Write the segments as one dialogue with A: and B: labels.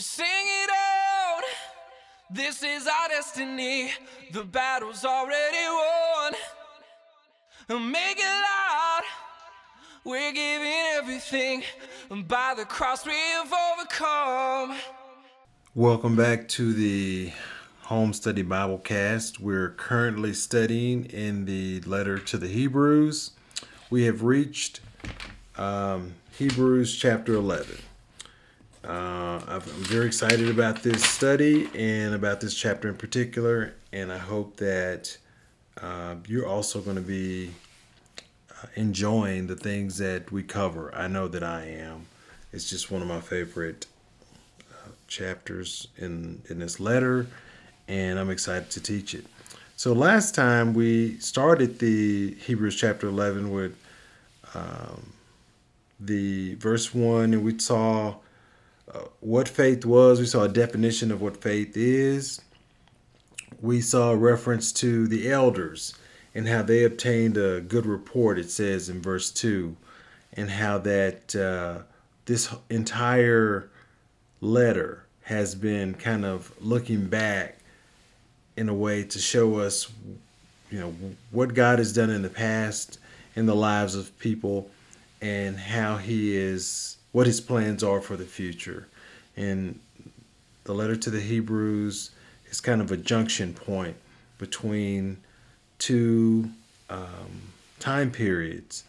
A: Sing it out. This is our destiny. The battle's already won. Make it loud. We're giving everything. By the cross we've overcome.
B: Welcome back to the Home Study Bible Cast. We're currently studying in the letter to the Hebrews. We have reached um, Hebrews chapter 11. Uh, I'm very excited about this study and about this chapter in particular, and I hope that uh, you're also going to be uh, enjoying the things that we cover. I know that I am. It's just one of my favorite uh, chapters in in this letter, and I'm excited to teach it. So last time we started the Hebrews chapter 11 with um, the verse one, and we saw what faith was. We saw a definition of what faith is. We saw a reference to the elders and how they obtained a good report, it says in verse 2, and how that uh, this entire letter has been kind of looking back in a way to show us, you know, what God has done in the past in the lives of people and how He is what his plans are for the future. And the letter to the Hebrews is kind of a junction point between two um, time periods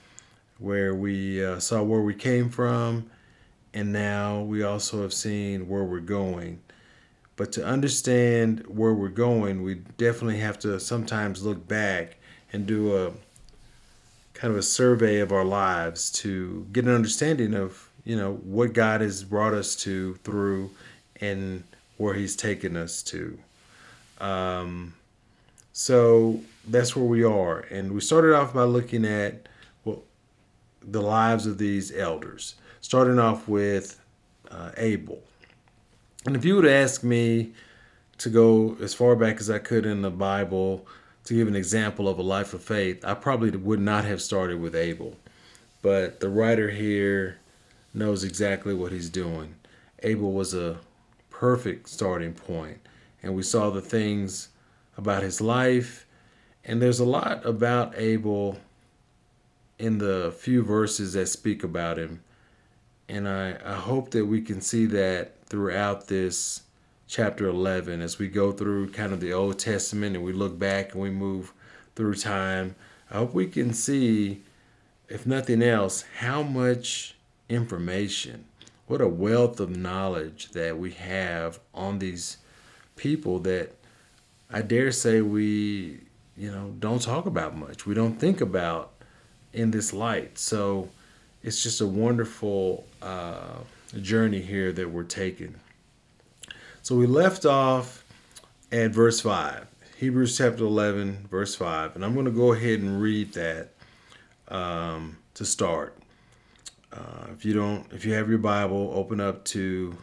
B: where we uh, saw where we came from, and now we also have seen where we're going. But to understand where we're going, we definitely have to sometimes look back and do a kind of a survey of our lives to get an understanding of you know what God has brought us to through and where He's taken us to. Um, so that's where we are, and we started off by looking at well, the lives of these elders, starting off with uh, Abel. And if you would ask me to go as far back as I could in the Bible to give an example of a life of faith, I probably would not have started with Abel. But the writer here knows exactly what he's doing. Abel was a perfect starting point, and we saw the things about his life, and there's a lot about Abel in the few verses that speak about him. And I, I hope that we can see that throughout this chapter 11 as we go through kind of the Old Testament and we look back and we move through time. I hope we can see, if nothing else, how much information. What a wealth of knowledge that we have on these people that I dare say we, you know, don't talk about much. We don't think about in this light. So it's just a wonderful uh, journey here that we're taking. So we left off at verse 5, Hebrews chapter 11, verse 5. And I'm going to go ahead and read that um, to start. Uh, if you don't, if you have your Bible, open up to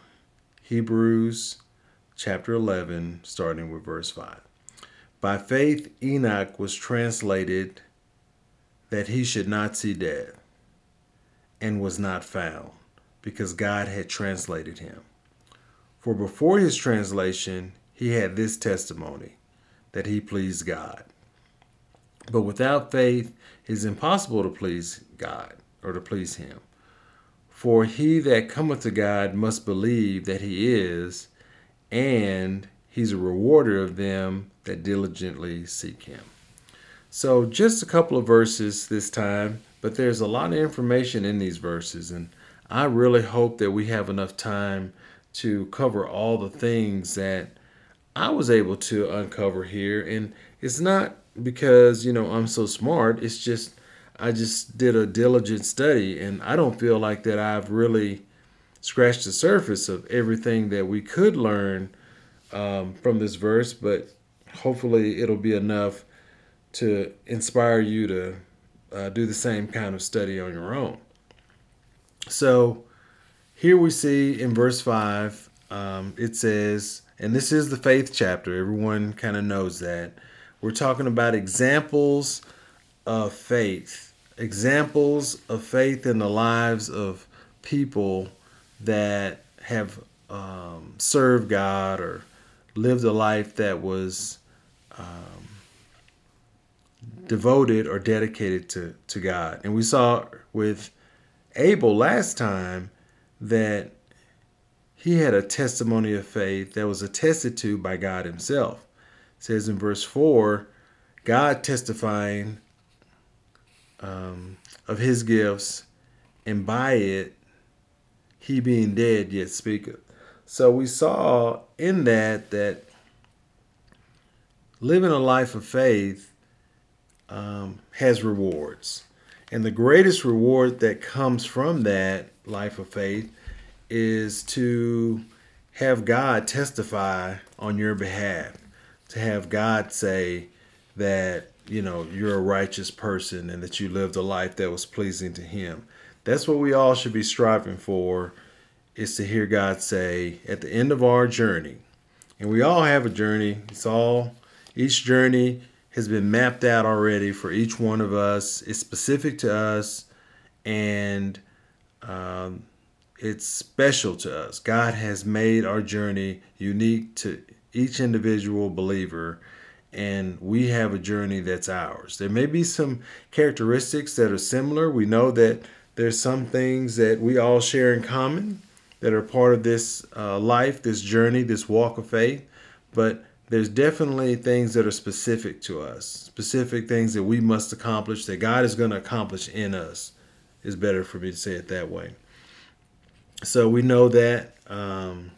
B: Hebrews chapter 11, starting with verse 5. By faith, Enoch was translated that he should not see death, and was not found, because God had translated him. For before his translation, he had this testimony that he pleased God. But without faith, it is impossible to please God or to please him. For he that cometh to God must believe that he is, and he's a rewarder of them that diligently seek him. So, just a couple of verses this time, but there's a lot of information in these verses, and I really hope that we have enough time to cover all the things that I was able to uncover here. And it's not because, you know, I'm so smart, it's just I just did a diligent study, and I don't feel like that I've really scratched the surface of everything that we could learn um, from this verse, but hopefully it'll be enough to inspire you to uh, do the same kind of study on your own. So here we see in verse 5, um, it says, and this is the faith chapter, everyone kind of knows that. We're talking about examples of faith examples of faith in the lives of people that have um, served God or lived a life that was um, devoted or dedicated to, to God. And we saw with Abel last time that he had a testimony of faith that was attested to by God himself. It says in verse 4 God testifying um, of his gifts, and by it he being dead yet speaketh. So we saw in that that living a life of faith um, has rewards. And the greatest reward that comes from that life of faith is to have God testify on your behalf, to have God say that, you know, you're a righteous person and that you lived a life that was pleasing to Him. That's what we all should be striving for is to hear God say at the end of our journey, and we all have a journey, it's all, each journey has been mapped out already for each one of us. It's specific to us and um, it's special to us. God has made our journey unique to each individual believer, and we have a journey that's ours. There may be some characteristics that are similar. We know that there's some things that we all share in common that are part of this uh, life, this journey, this walk of faith, but there's definitely things that are specific to us, specific things that we must accomplish, that God is going to accomplish in us. Is better for me to say it that way. So we know that um,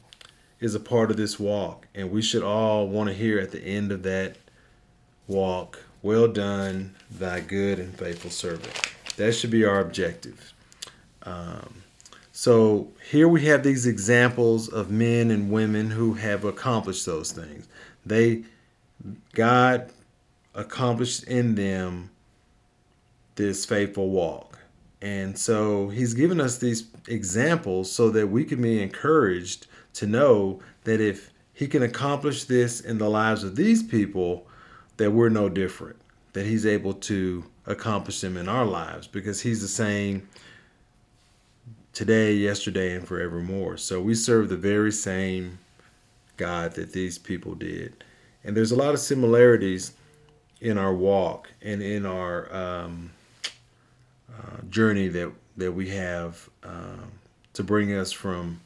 B: is a part of this walk, and we should all want to hear at the end of that walk, "Well done, thy good and faithful servant." That should be our objective. Um, so here we have these examples of men and women who have accomplished those things. They, God accomplished in them this faithful walk. And so he's given us these examples so that we can be encouraged to know that if he can accomplish this in the lives of these people, that we're no different, that he's able to accomplish them in our lives because he's the same today, yesterday, and forevermore. So we serve the very same God that these people did. And there's a lot of similarities in our walk and in our um, uh, journey that, that we have um, to bring us from,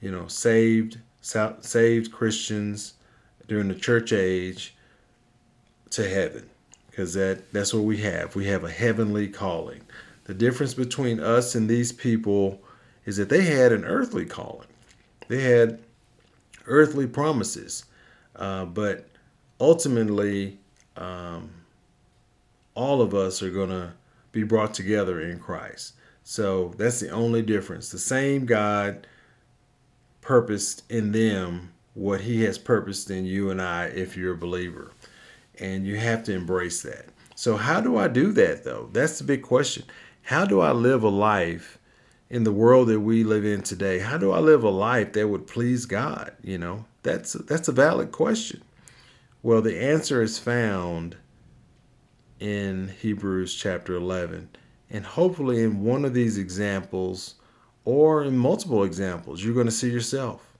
B: you know, saved, saved Christians during the church age to heaven. Because that, that's what we have. We have a heavenly calling. The difference between us and these people is that they had an earthly calling. They had earthly promises, uh, but ultimately, um, all of us are going to be brought together in Christ. So that's the only difference. The same God purposed in them what he has purposed in you and I if you're a believer. And you have to embrace that. So, how do I do that though? That's the big question. How do I live a life in the world that we live in today? How do I live a life that would please God? You know, that's that's a valid question. Well, the answer is found in Hebrews chapter 11. And hopefully in one of these examples or in multiple examples, you're going to see yourself.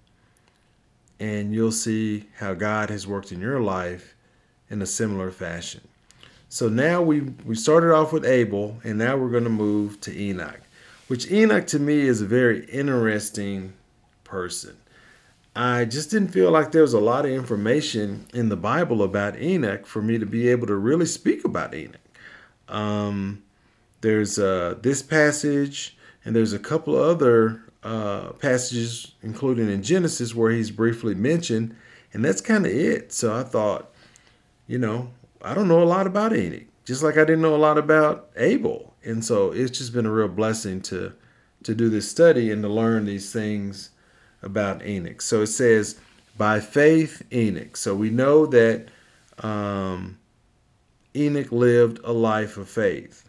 B: And you'll see how God has worked in your life in a similar fashion. So now we we started off with Abel, and now we're going to move to Enoch, which Enoch to me is a very interesting person. I just didn't feel like there was a lot of information in the Bible about Enoch for me to be able to really speak about Enoch. Um, there's uh, this passage, and there's a couple other uh, passages, including in Genesis, where he's briefly mentioned, and that's kind of it. So I thought, you know, I don't know a lot about Enoch, just like I didn't know a lot about Abel. And so it's just been a real blessing to to do this study and to learn these things about Enoch. So it says, by faith, Enoch. So we know that um, Enoch lived a life of faith.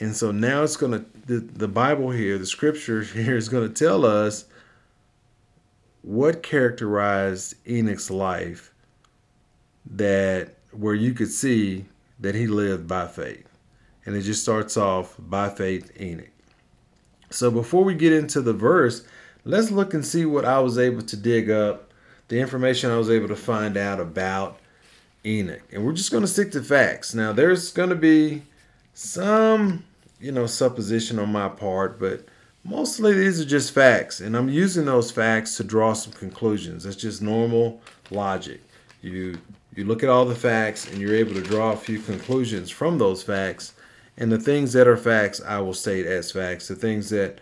B: And so now it's going to, the, the Bible here, the scripture here is going to tell us what characterized Enoch's life that where you could see that he lived by faith. And it just starts off by faith, Enoch. So before we get into the verse, let's look and see what I was able to dig up, the information I was able to find out about Enoch. And we're just going to stick to facts. Now, there's going to be some, you know, supposition on my part, but mostly these are just facts. And I'm using those facts to draw some conclusions. That's just normal logic. You you look at all the facts and you're able to draw a few conclusions from those facts. And the things that are facts, I will state as facts. The things that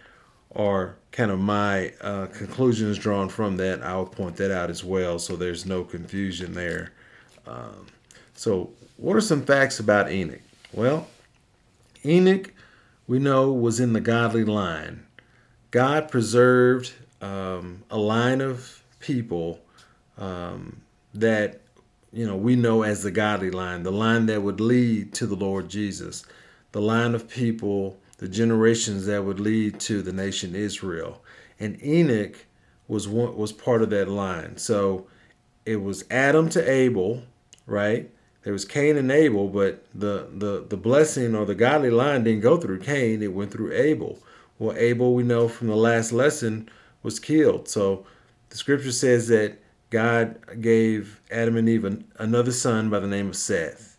B: are kind of my uh, conclusions drawn from that, I will point that out as well so there's no confusion there. Um, so, what are some facts about Enoch? Well, Enoch, we know, was in the godly line. God preserved um, a line of people um, that you know we know as the godly line, the line that would lead to the Lord Jesus, the line of people, the generations that would lead to the nation Israel. And Enoch was one, was part of that line. So it was Adam to Abel, right? There was Cain and Abel, but the, the, the blessing or the godly line didn't go through Cain, it went through Abel. Well, Abel, we know from the last lesson, was killed. So the scripture says that God gave Adam and Eve another son by the name of Seth.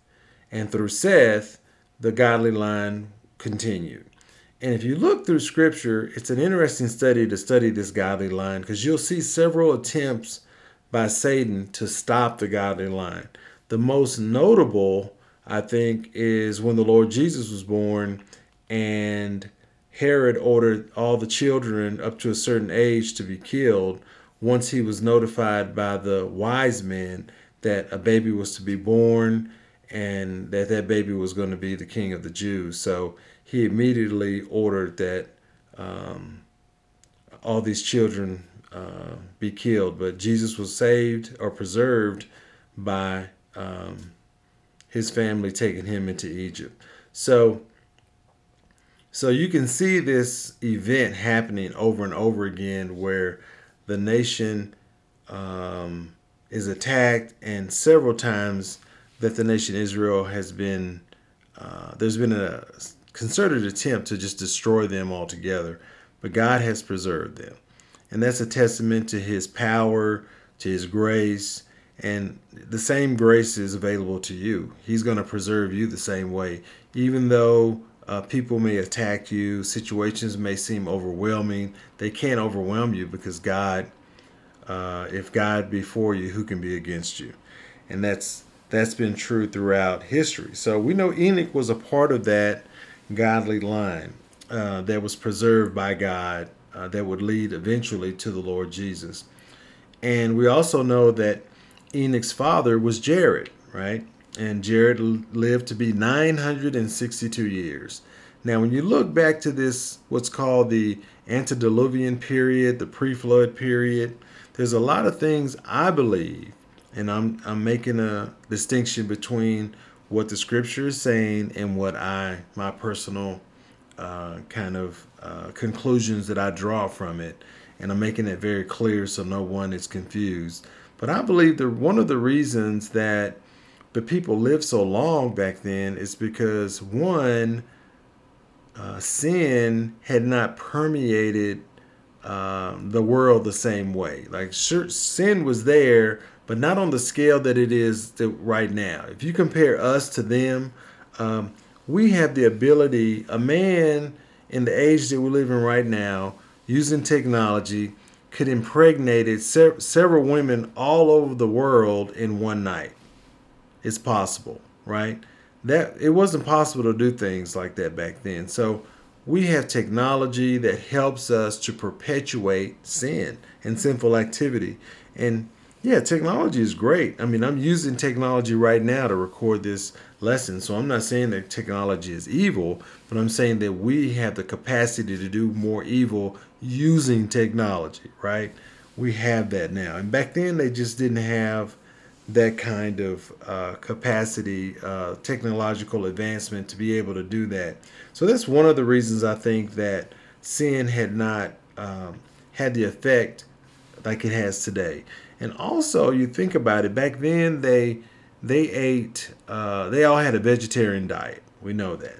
B: And through Seth, the godly line continued. And if you look through scripture, it's an interesting study to study this godly line because you'll see several attempts by Satan to stop the godly line. The most notable, I think, is when the Lord Jesus was born and Herod ordered all the children up to a certain age to be killed once he was notified by the wise men that a baby was to be born and that that baby was going to be the king of the Jews. So he immediately ordered that um, all these children uh, be killed. But Jesus was saved or preserved by um, his family taking him into Egypt. So, so you can see this event happening over and over again, where the nation um, is attacked, and several times that the nation Israel has been uh, there's been a concerted attempt to just destroy them altogether, but God has preserved them, and that's a testament to His power, to His grace, and the same grace is available to you. He's going to preserve you the same way. Even though uh, people may attack you, situations may seem overwhelming, they can't overwhelm you because God, uh, if God be for you, who can be against you? And that's that's been true throughout history. So we know Enoch was a part of that godly line uh, that was preserved by God uh, that would lead eventually to the Lord Jesus. And we also know that Enoch's father was Jared, right? And Jared lived to be 962 years. Now, when you look back to this, what's called the antediluvian period, the pre flood period, there's a lot of things I believe, and I'm, I'm making a distinction between what the scripture is saying and what I, my personal uh, kind of uh, conclusions that I draw from it. And I'm making it very clear so no one is confused. But I believe that one of the reasons that the people lived so long back then is because one, uh, sin had not permeated um, the world the same way. Like sure, sin was there, but not on the scale that it is right now. If you compare us to them, um, we have the ability. A man in the age that we live in right now, using technology, could impregnate se- several women all over the world in one night. It's possible, right? That it wasn't possible to do things like that back then. So we have technology that helps us to perpetuate sin and sinful activity. And yeah, technology is great. I mean, I'm using technology right now to record this lesson. So I'm not saying that technology is evil, but I'm saying that we have the capacity to do more evil using technology, right? We have that now. And back then, they just didn't have that kind of uh, capacity, uh, technological advancement to be able to do that. So that's one of the reasons I think that sin had not um, had the effect like it has today. And also, you think about it, back then they they ate, uh, they all had a vegetarian diet. We know that.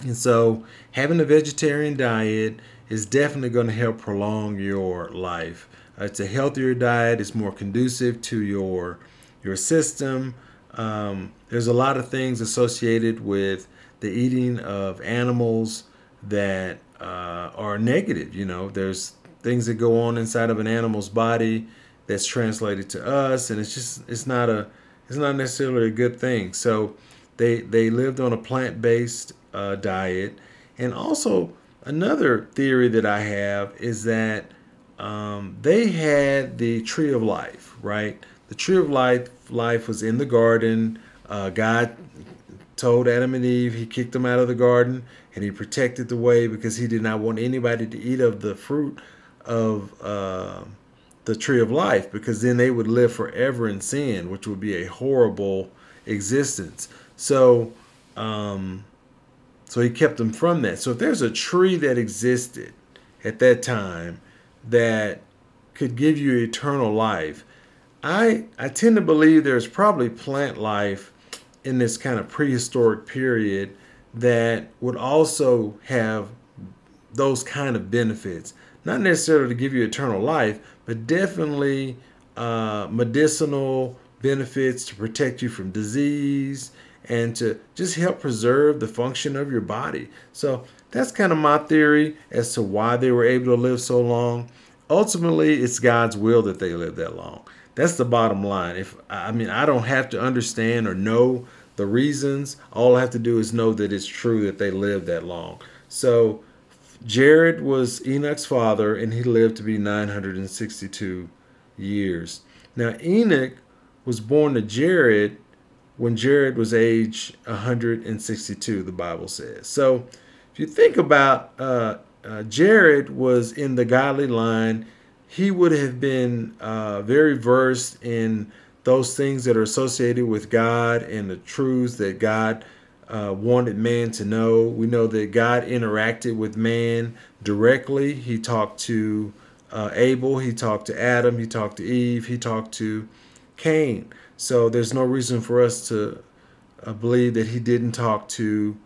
B: And so, having a vegetarian diet is definitely going to help prolong your life. Uh, it's a healthier diet. It's more conducive to your your system. Um, there's a lot of things associated with the eating of animals that uh, are negative. You know, there's things that go on inside of an animal's body that's translated to us, and it's just it's not a it's not necessarily a good thing. So they they lived on a plant based uh, diet, and also another theory that I have is that um, they had the tree of life, right? The tree of life life was in the garden. Uh, God told Adam and Eve he kicked them out of the garden and he protected the way because he did not want anybody to eat of the fruit of uh, the tree of life because then they would live forever in sin, which would be a horrible existence. So, um, so he kept them from that. So if there's a tree that existed at that time that could give you eternal life, I I tend to believe there's probably plant life in this kind of prehistoric period that would also have those kind of benefits. Not necessarily to give you eternal life, but definitely uh, medicinal benefits to protect you from disease and to just help preserve the function of your body. So that's kind of my theory as to why they were able to live so long. Ultimately, it's God's will that they live that long. That's the bottom line. If I mean, I don't have to understand or know the reasons. All I have to do is know that it's true that they lived that long. So Jared was Enoch's father, and he lived to be 962 years. Now Enoch was born to Jared when Jared was age 162. The Bible says. So you think about uh, uh, Jared was in the godly line he would have been uh, very versed in those things that are associated with God and the truths that God uh, wanted man to know. We know that God interacted with man directly. He talked to uh, Abel, he talked to Adam, he talked to Eve, he talked to Cain. So there's no reason for us to uh, believe that he didn't talk to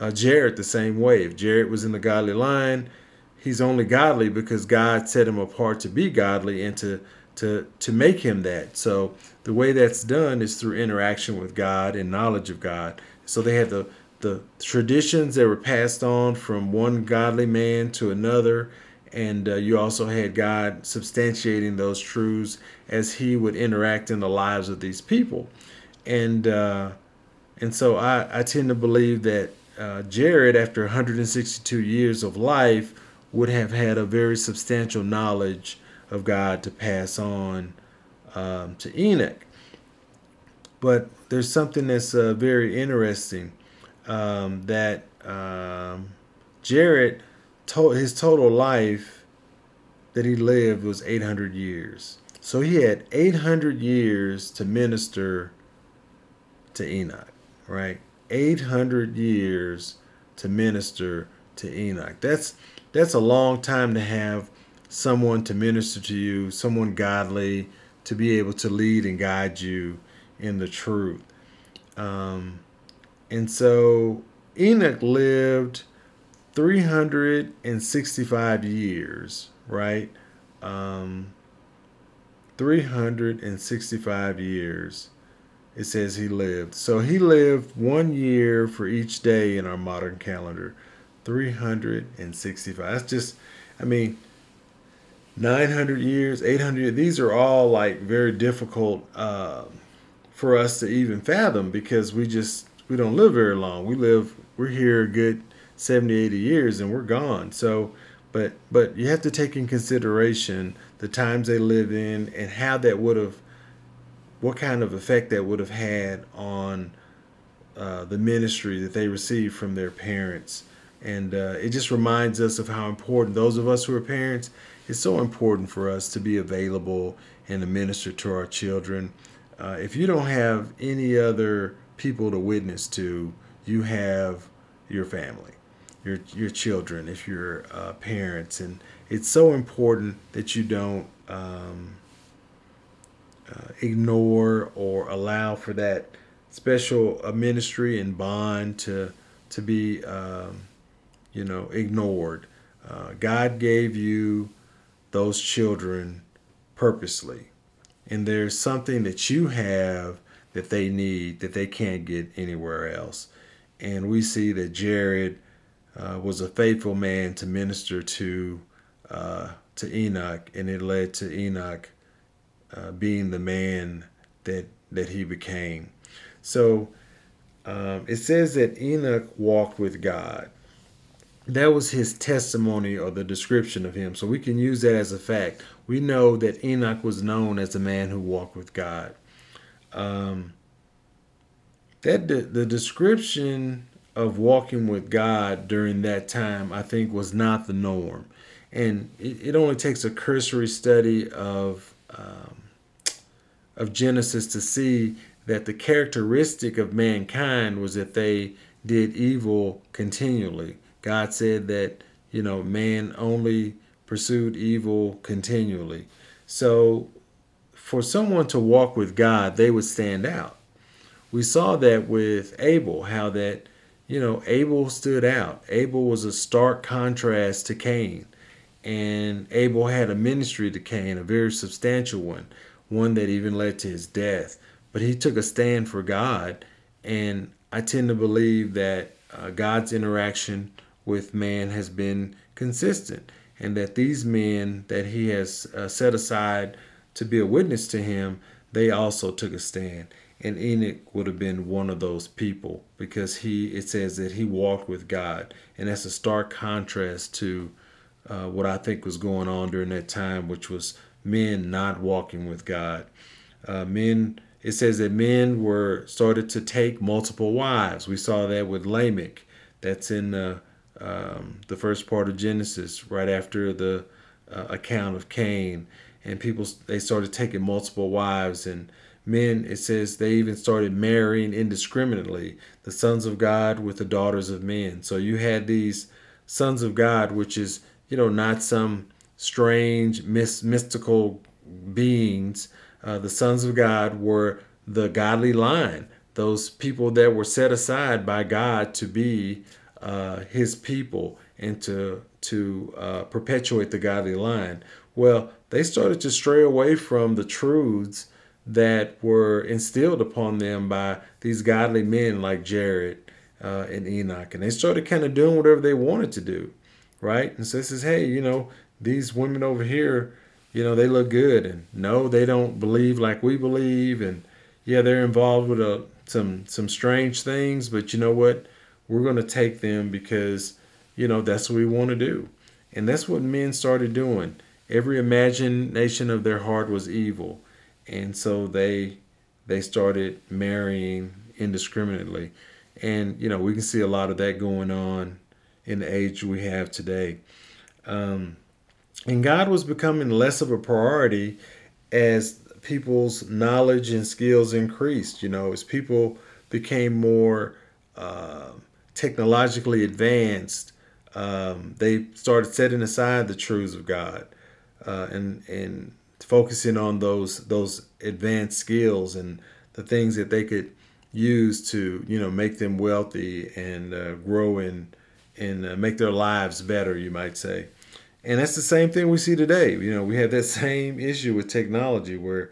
B: uh, Jared the same way. If Jared was in the godly line, he's only godly because God set him apart to be godly and to to to make him that. So the way that's done is through interaction with God and knowledge of God. So they had the the traditions that were passed on from one godly man to another and uh, you also had God substantiating those truths as he would interact in the lives of these people. And uh, and so I, I tend to believe that uh, Jared, after 162 years of life, would have had a very substantial knowledge of God to pass on um, to Enoch. But there's something that's uh, very interesting um, that um, Jared, to- his total life that he lived was 800 years. So he had 800 years to minister to Enoch, right? 800 years to minister to Enoch. That's that's a long time to have someone to minister to you, someone godly to be able to lead and guide you in the truth. Um, and so Enoch lived 365 years, right? Um, 365 years it says he lived. So he lived one year for each day in our modern calendar. 365. That's just, I mean, 900 years, 800. These are all like very difficult uh, for us to even fathom because we just we don't live very long. We live we're here a good 70, 80 years and we're gone. So, but but you have to take in consideration the times they live in and how that would have, what kind of effect that would have had on uh, the ministry that they received from their parents. And uh, it just reminds us of how important those of us who are parents it's so important for us to be available and to minister to our children. Uh, if you don't have any other people to witness to you have your family your your children if you're uh, parents. And it's so important that you don't um, uh, ignore or allow for that special uh, ministry and bond to to be um, you know, ignored. Uh, God gave you those children purposely. And there's something that you have that they need that they can't get anywhere else. And we see that Jared uh, was a faithful man to minister to uh, to Enoch, and it led to Enoch uh, being the man that that he became. So um, it says that Enoch walked with God. That was his testimony or the description of him. So we can use that as a fact. We know that Enoch was known as a man who walked with God. Um, that the, the description of walking with God during that time, I think, was not the norm. And it, it only takes a cursory study of um, of Genesis to see that the characteristic of mankind was that they did evil continually. God said that, you know, man only pursued evil continually. So for someone to walk with God, they would stand out. We saw that with Abel, how that, you know, Abel stood out. Abel was a stark contrast to Cain. And Abel had a ministry to Cain, a very substantial one, one that even led to his death but he took a stand for God. And I tend to believe that uh, God's interaction with man has been consistent, and that these men that he has uh, set aside to be a witness to him, they also took a stand. And Enoch would have been one of those people because he, it says that he walked with God. And that's a stark contrast to uh, what I think was going on during that time, which was men not walking with God. Uh, men it says that men were started to take multiple wives. We saw that with Lamech. That's in the, um, the first part of Genesis, right after the uh, account of Cain. And people they started taking multiple wives, and men. It says they even started marrying indiscriminately the sons of God with the daughters of men. So you had these sons of God, which is you know not some strange mystical beings uh, the sons of God were the godly line, those people that were set aside by God to be uh, His people and to to uh, perpetuate the godly line. Well, they started to stray away from the truths that were instilled upon them by these godly men like Jared uh, and Enoch, and they started kind of doing whatever they wanted to do, right? And so it says, hey, you know, these women over here you know they look good. And no they don't believe like we believe. And yeah they're involved with a, uh, some some strange things but you know what? We're going to take them because you know that's what we want to do. And that's what men started doing. Every imagination of their heart was evil. And so they they started marrying indiscriminately. And you know we can see a lot of that going on in the age we have today. Um, and God was becoming less of a priority as people's knowledge and skills increased. You know, as people became more uh, technologically advanced, um, they started setting aside the truths of God uh, and and focusing on those those advanced skills and the things that they could use to you know make them wealthy and uh, grow and and uh, make their lives better. You might say. And that's the same thing we see today. You know, we have that same issue with technology where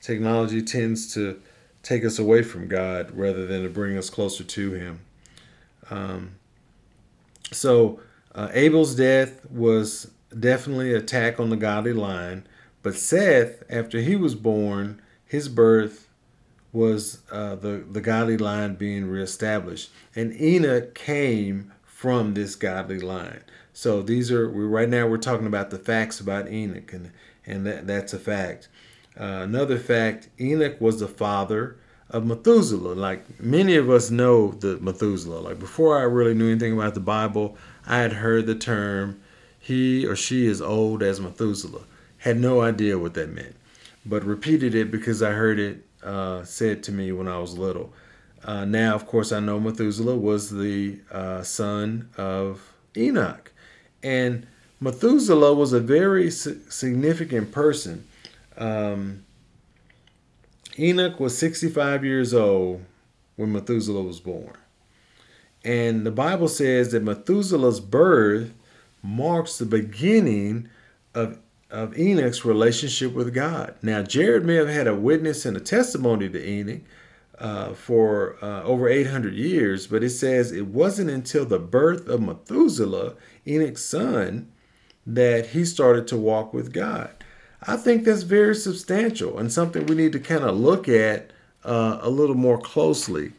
B: technology tends to take us away from God rather than to bring us closer to Him. Um, so uh, Abel's death was definitely an attack on the godly line, but Seth, after he was born, his birth was uh, the the godly line being reestablished, and Enoch came from this godly line. So these are we right now we're talking about the facts about Enoch, and and that that's a fact. Uh, another fact: Enoch was the father of Methuselah. Like many of us know the Methuselah. Like before I really knew anything about the Bible, I had heard the term "he or she is old as Methuselah." Had no idea what that meant, but repeated it because I heard it uh, said to me when I was little. Uh, now, of course, I know Methuselah was the uh, son of Enoch. And Methuselah was a very significant person. Um, Enoch was 65 years old when Methuselah was born. And the Bible says that Methuselah's birth marks the beginning of of Enoch's relationship with God. Now, Jared may have had a witness and a testimony to Enoch uh, for uh, over 800 years, but it says it wasn't until the birth of Methuselah, Enoch's son, that he started to walk with God. I think that's very substantial and something we need to kind of look at uh, a little more closely.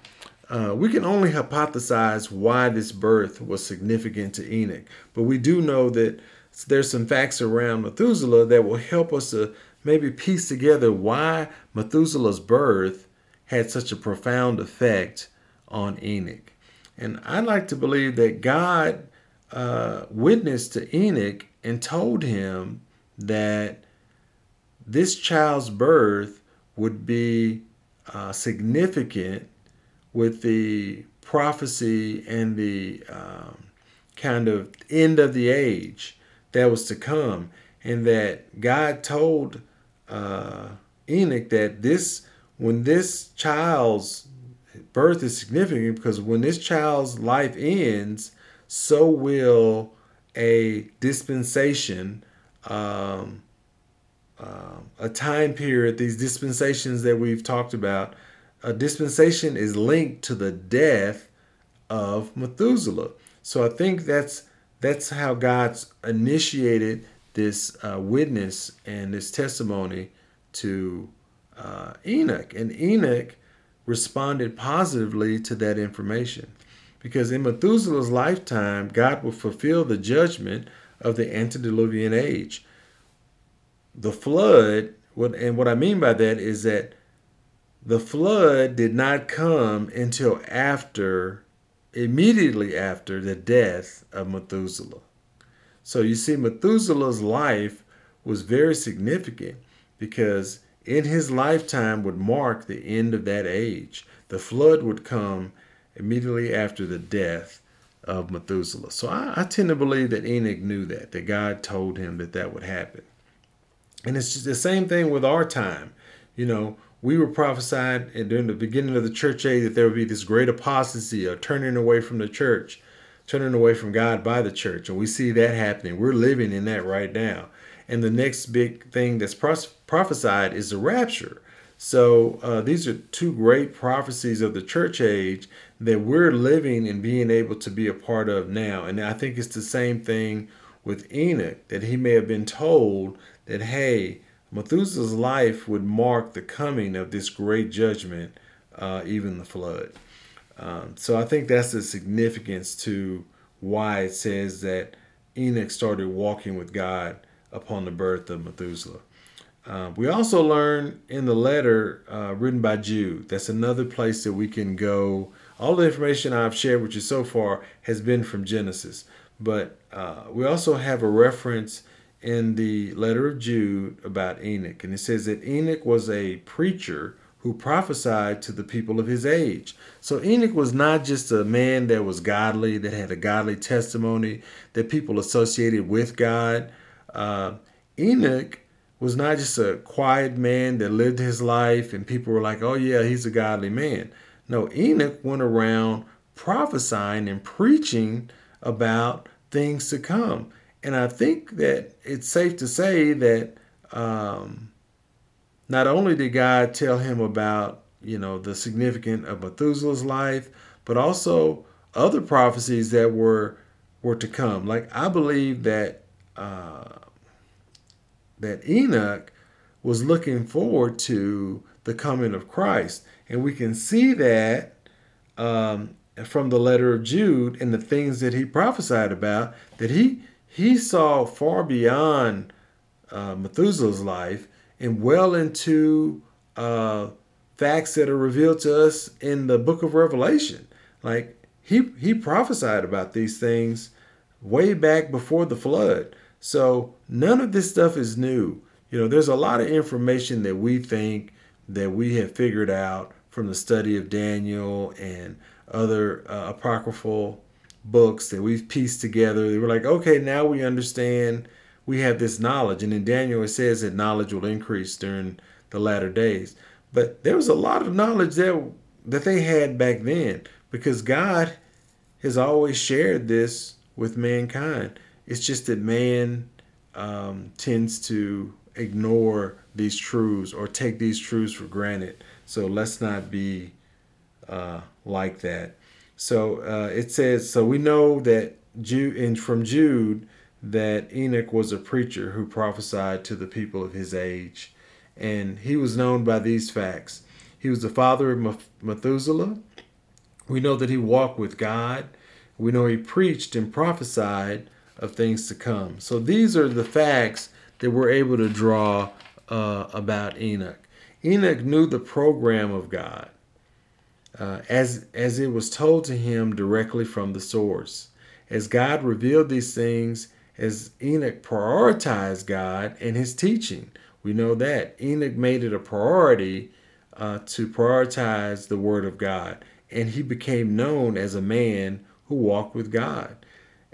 B: Uh, we can only hypothesize why this birth was significant to Enoch, but we do know that there's some facts around Methuselah that will help us to maybe piece together why Methuselah's birth had such a profound effect on Enoch. And I'd like to believe that God uh, witnessed to Enoch and told him that this child's birth would be uh, significant with the prophecy and the um, kind of end of the age that was to come, and that God told uh, Enoch that this, when this child's birth is significant, because when this child's life ends, so will a dispensation, um, uh, a time period, these dispensations that we've talked about. A dispensation is linked to the death of Methuselah. So I think that's that's how God's initiated this uh, witness and this testimony to uh, Enoch. And Enoch responded positively to that information because in Methuselah's lifetime, God will fulfill the judgment of the antediluvian age. The flood, what, and what I mean by that is that the flood did not come until after immediately after the death of Methuselah. So you see, Methuselah's life was very significant because in his lifetime would mark the end of that age. The flood would come immediately after the death of Methuselah. So I, I tend to believe that Enoch knew that, that God told him that that would happen. And it's the same thing with our time. You know, we were prophesied during the beginning of the church age that there would be this great apostasy, a turning away from the church, turning away from God by the church. And we see that happening. We're living in that right now. And the next big thing that's prophesied is the rapture. So uh, these are two great prophecies of the church age that we're living and being able to be a part of now. And I think it's the same thing with Enoch, that he may have been told that, hey, Methuselah's life would mark the coming of this great judgment, uh, even the flood. Um, so I think that's the significance to why it says that Enoch started walking with God upon the birth of Methuselah. Uh, we also learn in the letter uh, written by Jude. That's another place that we can go. All the information I've shared with you so far has been from Genesis, but uh, we also have a reference in the letter of Jude about Enoch. And it says that Enoch was a preacher who prophesied to the people of his age. So Enoch was not just a man that was godly, that had a godly testimony, that people associated with God. Uh, Enoch was not just a quiet man that lived his life and people were like, oh, yeah, he's a godly man. No, Enoch went around prophesying and preaching about things to come. And I think that it's safe to say that um, not only did God tell him about, you know, the significance of Methuselah's life, but also other prophecies that were were to come. Like I believe that uh, that Enoch was looking forward to the coming of Christ, and we can see that um, from the letter of Jude and the things that he prophesied about. That he he saw far beyond uh, Methuselah's life and well into uh, facts that are revealed to us in the book of Revelation. Like he he prophesied about these things way back before the flood. So none of this stuff is new. You know, there's a lot of information that we think that we have figured out from the study of Daniel and other uh, apocryphal books that we've pieced together. They were like, okay, now we understand we have this knowledge. And in Daniel, it says that knowledge will increase during the latter days. But there was a lot of knowledge there that they had back then because God has always shared this with mankind. It's just that man um, tends to ignore these truths or take these truths for granted. So let's not be uh, like that. So uh, it says, so we know that Jude, and from Jude, that Enoch was a preacher who prophesied to the people of his age. And he was known by these facts. He was the father of Methuselah. We know that he walked with God. We know he preached and prophesied of things to come. So these are the facts that we're able to draw uh, about Enoch. Enoch knew the program of God uh, as, as it was told to him directly from the source. As God revealed these things, as Enoch prioritized God and his teaching, we know that Enoch made it a priority uh, to prioritize the Word of God, and he became known as a man who walked with God.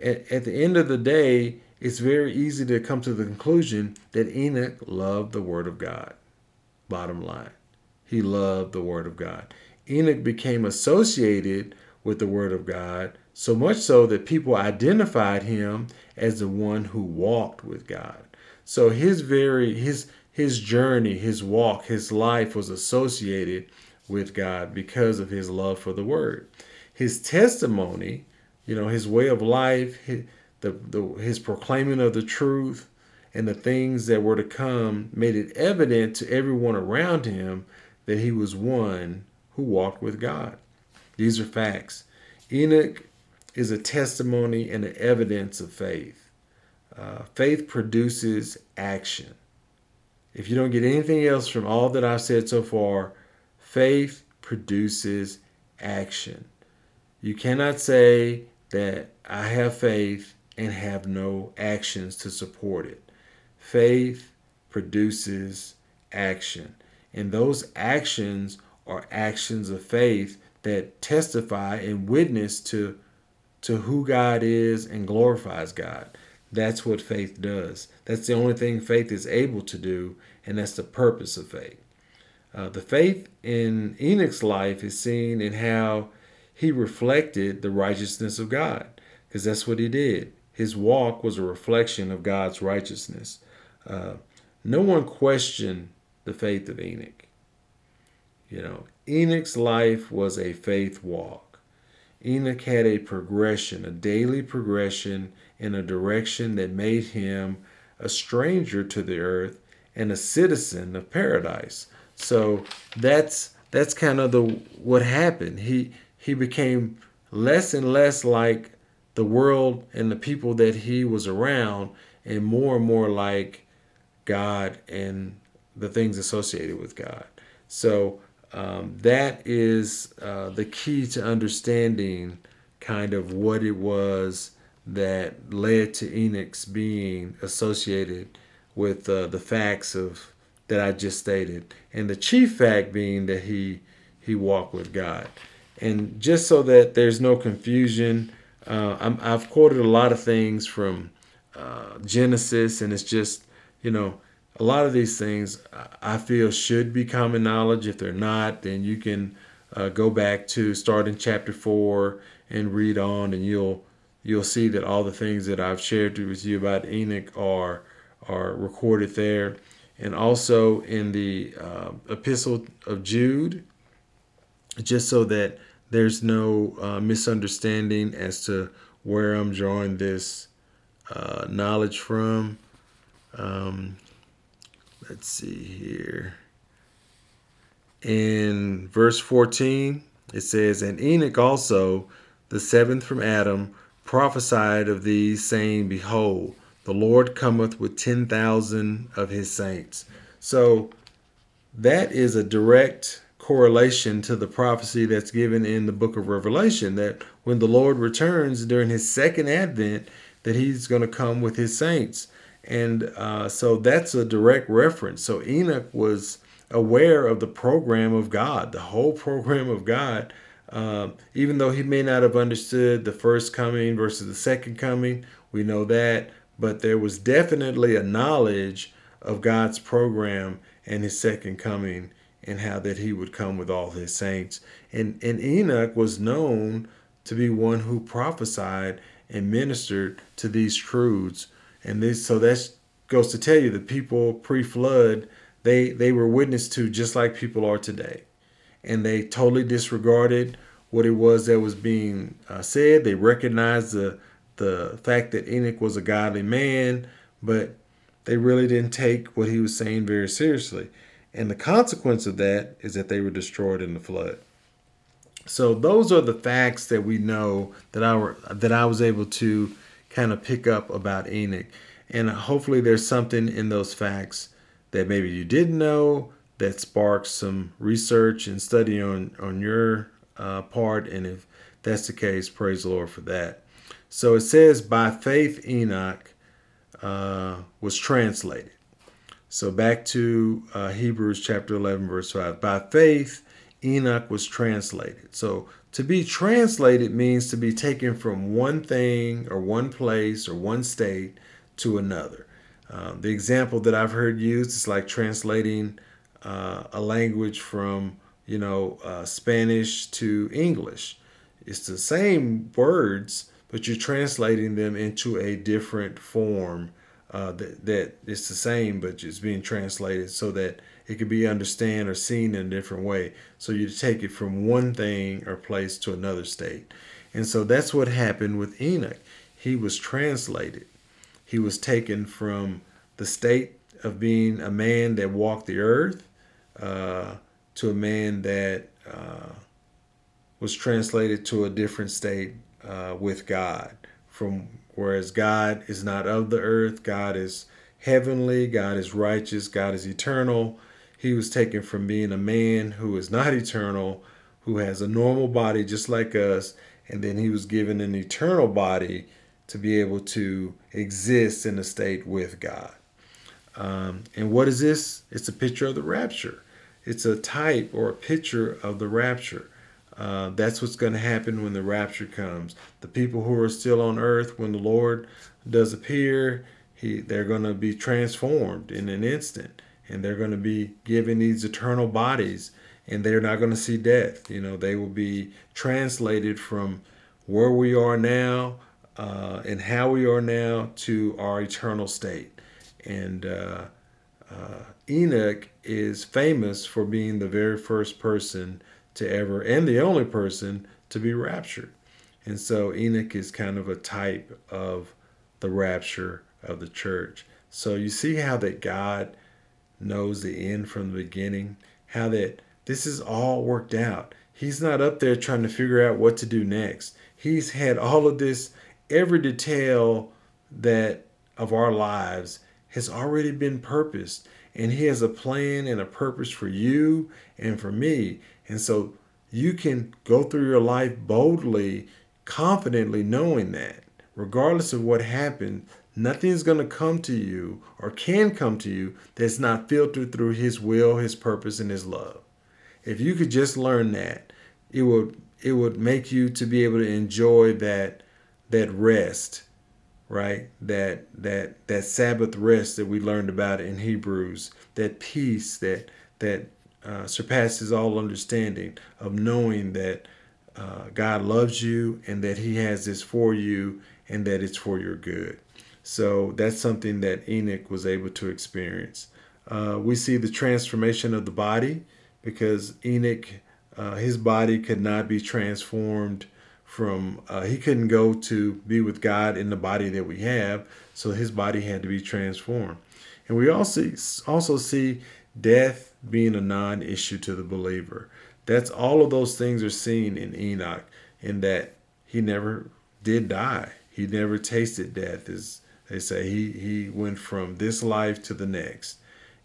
B: At, at the end of the day, it's very easy to come to the conclusion that Enoch loved the Word of God. Bottom line, he loved the Word of God. Enoch became associated with the Word of God, so much so that people identified him as the one who walked with God. So his very his his journey, his walk, his life was associated with God because of his love for the Word. His testimony, you know, his way of life, his, the, the, his proclaiming of the truth, and the things that were to come made it evident to everyone around him that he was one who walked with God. These are facts. Enoch is a testimony and an evidence of faith. Uh, faith produces action. If you don't get anything else from all that I've said so far, faith produces action. You cannot say that I have faith and have no actions to support it. Faith produces action. And those actions are actions of faith that testify and witness to to who God is and glorifies God. That's what faith does. That's the only thing faith is able to do, and that's the purpose of faith. Uh, the faith in Enoch's life is seen in how he reflected the righteousness of God, because that's what he did. His walk was a reflection of God's righteousness. Uh, no one questioned the faith of Enoch. You know, Enoch's life was a faith walk. Enoch had a progression, a daily progression in a direction that made him a stranger to the earth and a citizen of paradise. So that's that's kind of the what happened. He he became less and less like the world and the people that he was around and more and more like God and the things associated with God. So um, that is uh, the key to understanding kind of what it was that led to Enoch's being associated with uh, the facts of that I just stated, and the chief fact being that he he walked with God. And just so that there's no confusion, uh, i have quoted a lot of things from uh, Genesis, and it's just you know a lot of these things I feel should be common knowledge. If they're not, then you can uh, go back to start in chapter four and read on, and you'll you'll see that all the things that I've shared with you about Enoch are are recorded there, and also in the uh, epistle of Jude, just so that there's no uh, misunderstanding as to where I'm drawing this uh, knowledge from. Um, let's see here. In verse 14, it says, And Enoch also, the seventh from Adam, prophesied of these, saying, Behold, the Lord cometh with 10,000 of his saints. So that is a direct correlation to the prophecy that's given in the book of Revelation that when the Lord returns during his second advent, that he's going to come with his saints. And uh, so that's a direct reference. So Enoch was aware of the program of God, the whole program of God. Um, even though he may not have understood the first coming versus the second coming, we know that. But there was definitely a knowledge of God's program and his second coming and how that he would come with all his saints. And, and Enoch was known to be one who prophesied and ministered to these truths. And this, so that goes to tell you the people pre-flood, they they were witness to just like people are today, and they totally disregarded what it was that was being uh, said. They recognized the the fact that Enoch was a godly man, but they really didn't take what he was saying very seriously. And the consequence of that is that they were destroyed in the flood. So those are the facts that we know that I were, that I was able to kind of pick up about Enoch. And hopefully there's something in those facts that maybe you didn't know that sparks some research and study on on your uh, part. And if that's the case, praise the Lord for that. So it says, by faith Enoch uh, was translated. So back to uh, Hebrews chapter 11, verse 5. By faith, Enoch was translated. So to be translated means to be taken from one thing or one place or one state to another. Um, the example that I've heard used is like translating uh, a language from, you know, uh, Spanish to English. It's the same words, but you're translating them into a different form uh, that, that it's the same, but it's being translated so that it could be understood or seen in a different way. So you take it from one thing or place to another state. And so that's what happened with Enoch. He was translated. He was taken from the state of being a man that walked the earth uh, to a man that uh, was translated to a different state uh, with God from whereas God is not of the earth, God is heavenly, God is righteous, God is eternal. He was taken from being a man who is not eternal, who has a normal body just like us, and then he was given an eternal body to be able to exist in a state with God. Um, and what is this? It's a picture of the rapture. It's a type or a picture of the rapture. Uh, that's what's going to happen when the rapture comes. The people who are still on earth, when the Lord does appear, he, they're going to be transformed in an instant. And they're going to be given these eternal bodies. And they're not going to see death. You know, they will be translated from where we are now uh, and how we are now to our eternal state. And uh, uh Enoch is famous for being the very first person to ever, and the only person to be raptured. And so Enoch is kind of a type of the rapture of the church. So you see how that God knows the end from the beginning, how that this is all worked out. He's not up there trying to figure out what to do next. He's had all of this, every detail that of our lives has already been purposed. And he has a plan and a purpose for you and for me. And so you can go through your life boldly, confidently knowing that regardless of what happened, is going to come to you or can come to you that's not filtered through his will, his purpose and his love. If you could just learn that, it would it would make you to be able to enjoy that that rest, right? That that that Sabbath rest that we learned about in Hebrews, that peace that that uh, surpasses all understanding of knowing that uh, God loves you and that He has this for you and that it's for your good. So that's something that Enoch was able to experience. Uh, we see the transformation of the body because Enoch, uh, his body could not be transformed from, uh, he couldn't go to be with God in the body that we have, so his body had to be transformed. And we also also see death being a non issue to the believer. That's all of those things are seen in Enoch, in that he never did die. He never tasted death, as they say. He, he went from this life to the next.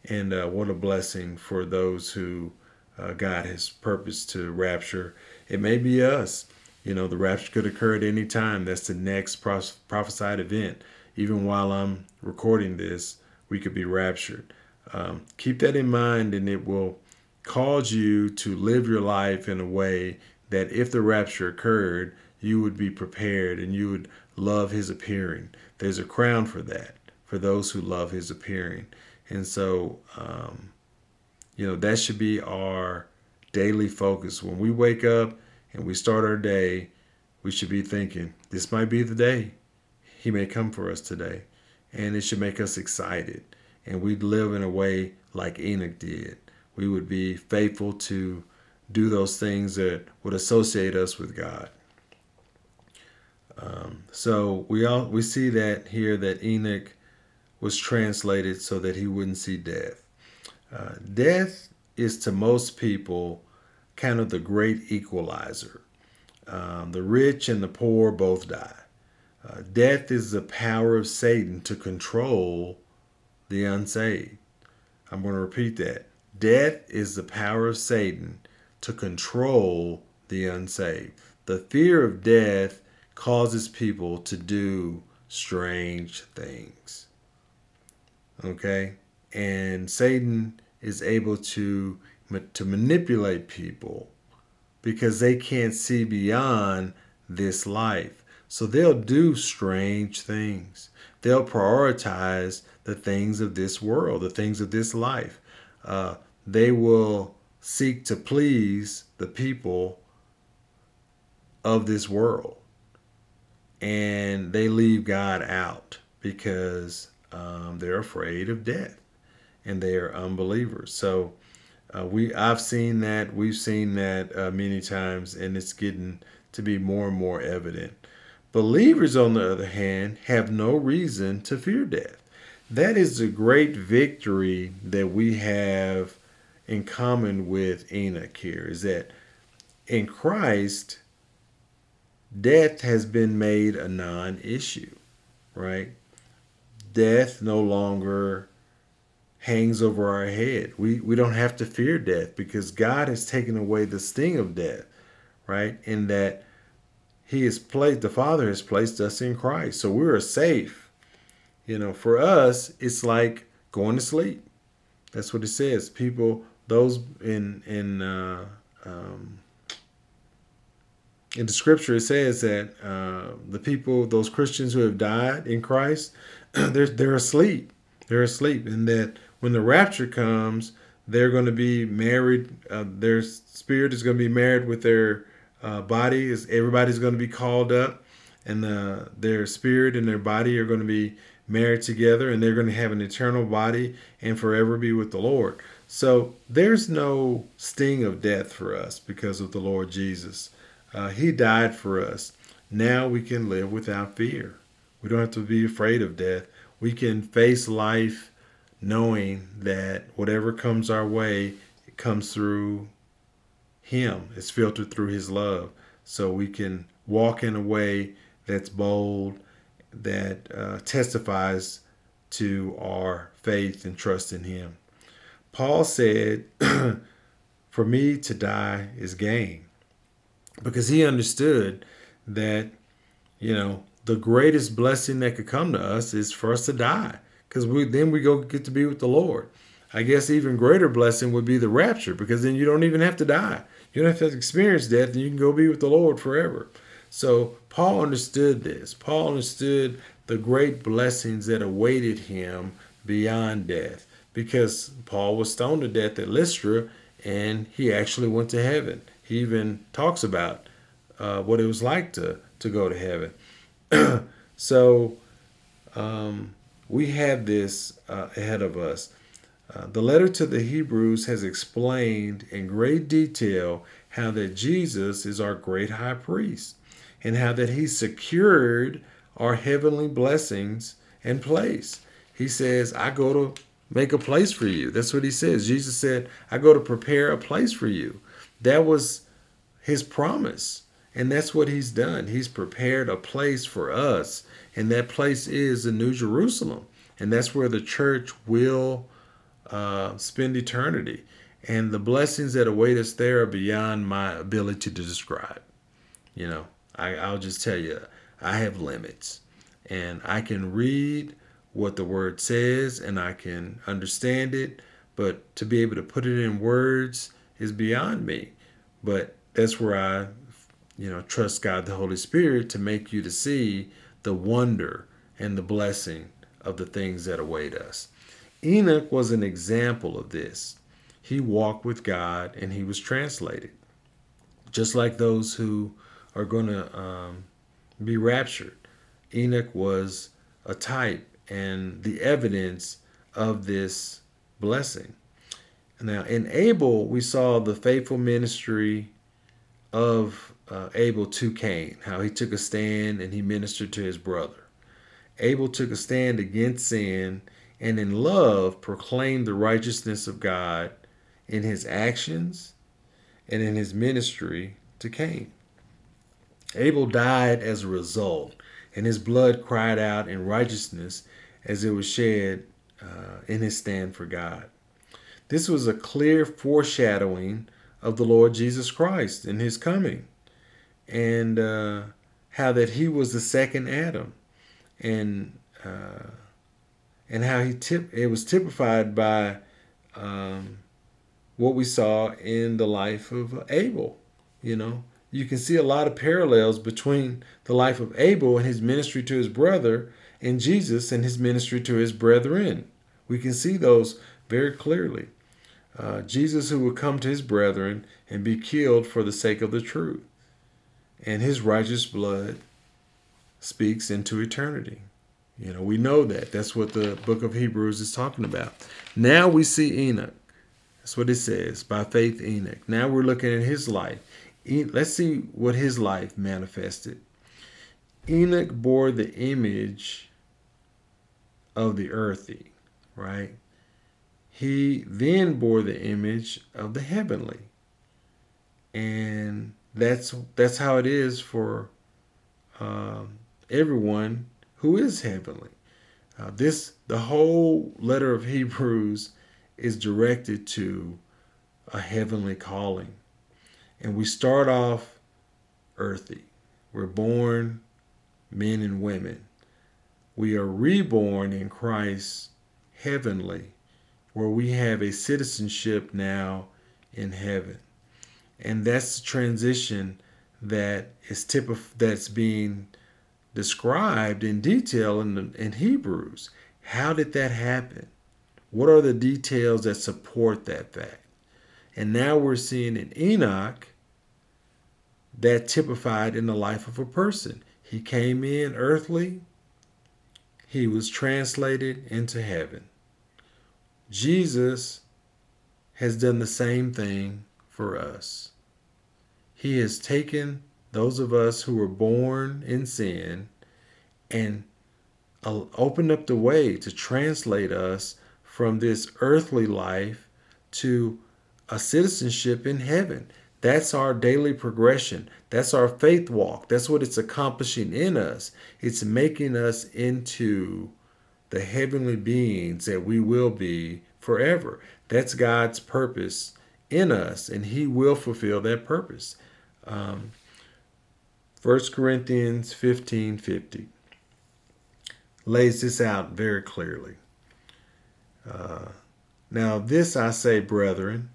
B: And uh, what a blessing for those who uh, God has purposed to rapture. It may be us. You know, the rapture could occur at any time. That's the next prophesied event. Even while I'm recording this, we could be raptured. Um, keep that in mind, and it will cause you to live your life in a way that if the rapture occurred, you would be prepared and you would love his appearing. There's a crown for that, for those who love his appearing. And so, um, you know, that should be our daily focus. When we wake up and we start our day, we should be thinking this might be the day he may come for us today. And it should make us excited. And we'd live in a way like Enoch did. We would be faithful to do those things that would associate us with God. Um, so we all we see that here that Enoch was translated so that he wouldn't see death. Uh, death is to most people kind of the great equalizer. Um, the rich and the poor both die. Uh, death is the power of Satan to control the unsaved. I'm going to repeat that. Death is the power of Satan to control the unsaved. The fear of death causes people to do strange things. Okay? And Satan is able to to manipulate people because they can't see beyond this life. So they'll do strange things. They'll prioritize the things of this world, the things of this life. Uh, they will seek to please the people of this world. And they leave God out because um, they're afraid of death and they are unbelievers. So uh, we I've seen that we've seen that uh, many times, and it's getting to be more and more evident. Believers, on the other hand, have no reason to fear death. That is the great victory that we have in common with Enoch here is that in Christ, death has been made a non issue, right? Death no longer hangs over our head. We, we don't have to fear death because God has taken away the sting of death, right? In that He has placed, the Father has placed us in Christ. So we are safe. You know, for us, it's like going to sleep. That's what it says. People those in in uh, um, in the scripture it says that uh, the people those christians who have died in christ they're they're asleep they're asleep and that when the rapture comes they're going to be married uh, their spirit is going to be married with their uh, body is everybody's going to be called up and uh, their spirit and their body are going to be married together and they're going to have an eternal body and forever be with the lord so there's no sting of death for us because of the Lord Jesus. Uh, he died for us. Now we can live without fear. We don't have to be afraid of death. We can face life knowing that whatever comes our way, it comes through Him. It's filtered through His love. So we can walk in a way that's bold, that uh, testifies to our faith and trust in Him. Paul said, For me to die is gain. Because he understood that, you know, the greatest blessing that could come to us is for us to die. Because we then we go get to be with the Lord. I guess even greater blessing would be the rapture, because then you don't even have to die. You don't have to experience death, and you can go be with the Lord forever. So Paul understood this. Paul understood the great blessings that awaited him beyond death because Paul was stoned to death at Lystra and he actually went to heaven. He even talks about uh, what it was like to, to go to heaven. so um, we have this uh, ahead of us. Uh, the letter to the Hebrews has explained in great detail how that Jesus is our great high priest and how that he secured our heavenly blessings and place. He says, I go to make a place for you. That's what he says. Jesus said, I go to prepare a place for you. That was his promise. And that's what he's done. He's prepared a place for us. And that place is the New Jerusalem. And that's where the church will uh, spend eternity. And the blessings that await us there are beyond my ability to describe. You know, I, I'll just tell you, I have limits. And I can read what the word says and I can understand it, but to be able to put it in words is beyond me. But that's where I, you know, trust God the Holy Spirit to make you to see the wonder and the blessing of the things that await us. Enoch was an example of this. He walked with God and he was translated. Just like those who are going to um, be raptured. Enoch was a type and the evidence of this blessing. Now, in Abel, we saw the faithful ministry of uh, Abel to Cain, how he took a stand and he ministered to his brother. Abel took a stand against sin and in love proclaimed the righteousness of God in his actions and in his ministry to Cain. Abel died as a result, and his blood cried out in righteousness as it was shed uh, in his stand for God. This was a clear foreshadowing of the Lord Jesus Christ and his coming, and uh, how that he was the second Adam, and uh, and how he tip it was typified by um, what we saw in the life of Abel. You know, you can see a lot of parallels between the life of Abel and his ministry to his brother, and Jesus and his ministry to his brethren. We can see those very clearly. Uh, Jesus, who would come to his brethren and be killed for the sake of the truth, and his righteous blood speaks into eternity. You know, we know that. That's what the book of Hebrews is talking about. Now we see Enoch. That's what it says. By faith, Enoch. Now we're looking at his life. Let's see what his life manifested. Enoch bore the image of the earthy, right? He then bore the image of the heavenly. And that's that's how it is for um, everyone who is heavenly. Uh, this the whole letter of Hebrews is directed to a heavenly calling. And we start off earthy. We're born men and women. We are reborn in Christ heavenly, where we have a citizenship now in heaven. And that's the transition that is that's being described in detail in, the, in Hebrews. How did that happen? What are the details that support that fact? And now we're seeing in Enoch that typified in the life of a person. He came in earthly, he was translated into heaven. Jesus has done the same thing for us. He has taken those of us who were born in sin and uh, opened up the way to translate us from this earthly life to a citizenship in heaven. That's our daily progression. That's our faith walk. That's what it's accomplishing in us. It's making us into the heavenly beings that we will be forever. That's God's purpose in us, and He will fulfill that purpose. Um, 1 Corinthians 15 50 lays this out very clearly. Uh, now, this I say, brethren,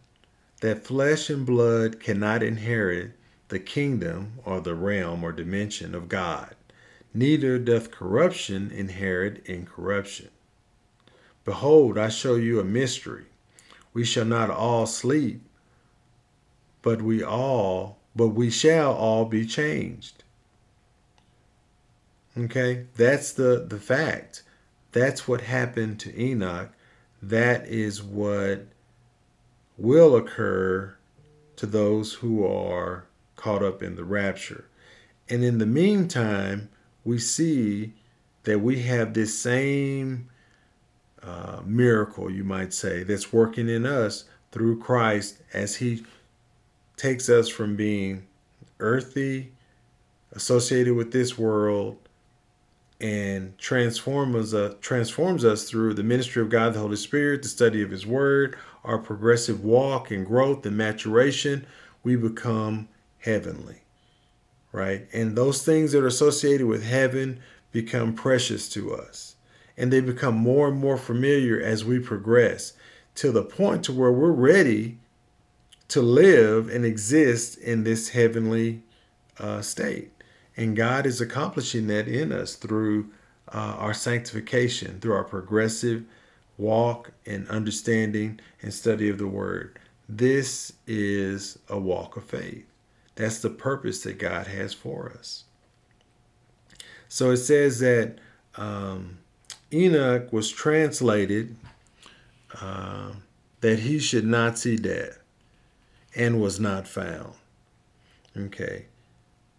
B: that flesh and blood cannot inherit the kingdom or the realm or dimension of God, neither doth corruption inherit incorruption. Behold, I show you a mystery. We shall not all sleep, but we all, but we shall all be changed. Okay, that's the the fact. That's what happened to Enoch. That is what will occur to those who are caught up in the rapture. And in the meantime, we see that we have this same uh, miracle, you might say, that's working in us through Christ as He takes us from being earthy, associated with this world, and transforms us, transforms us through the ministry of God the Holy Spirit, the study of His Word, our progressive walk and growth and maturation, we become heavenly, right? And those things that are associated with heaven become precious to us. And they become more and more familiar as we progress to the point to where we're ready to live and exist in this heavenly uh, state. And God is accomplishing that in us through uh, our sanctification, through our progressive walk and understanding and study of the word. This is a walk of faith. That's the purpose that God has for us. So it says that um, Enoch was translated uh, that he should not see death and was not found. Okay.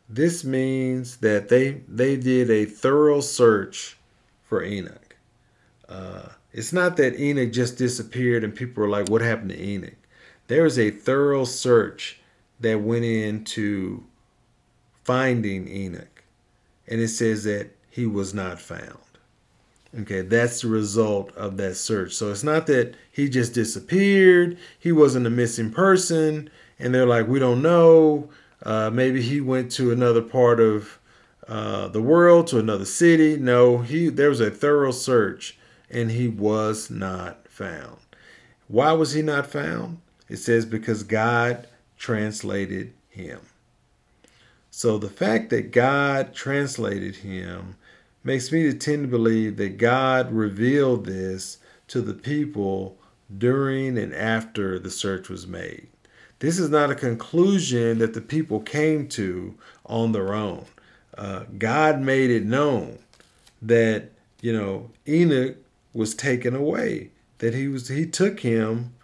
B: This means that they they did a thorough search for Enoch. Uh, it's not that Enoch just disappeared and people were like, "What happened to Enoch?" There was a thorough search that went into finding Enoch, and it says that he was not found. Okay, that's the result of that search. So it's not that he just disappeared, he wasn't a missing person, and they're like, we don't know. Uh, maybe he went to another part of uh, the world, to another city. No, he there was a thorough search, and he was not found. Why was he not found? It says because God translated him. So the fact that God translated him makes me to tend to believe that God revealed this to the people during and after the search was made. This is not a conclusion that the people came to on their own. Uh, God made it known that you know Enoch was taken away, that he was he took him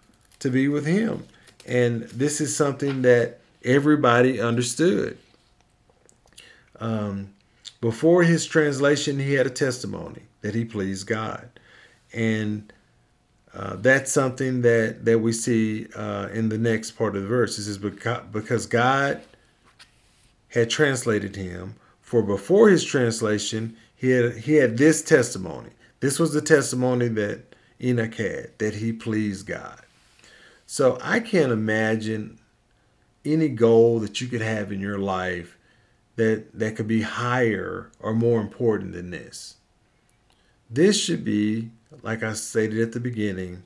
B: to be with him, and this is something that everybody understood. Um, before his translation, he had a testimony that he pleased God, and uh, that's something that that we see uh, in the next part of the verse. It says because God had translated him. For before his translation, he had he had this testimony. This was the testimony that Enoch had that he pleased God. So I can't imagine any goal that you could have in your life that that could be higher or more important than this. This should be like I stated at the beginning,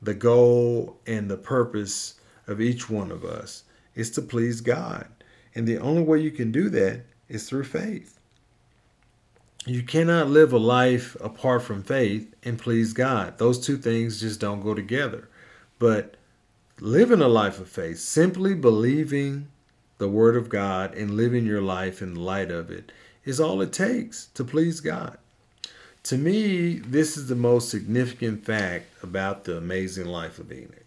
B: the goal and the purpose of each one of us is to please God. And the only way you can do that is through faith. You cannot live a life apart from faith and please God. Those two things just don't go together. But living a life of faith, simply believing the Word of God and living your life in light of it, is all it takes to please God. To me, this is the most significant fact about the amazing life of Enoch.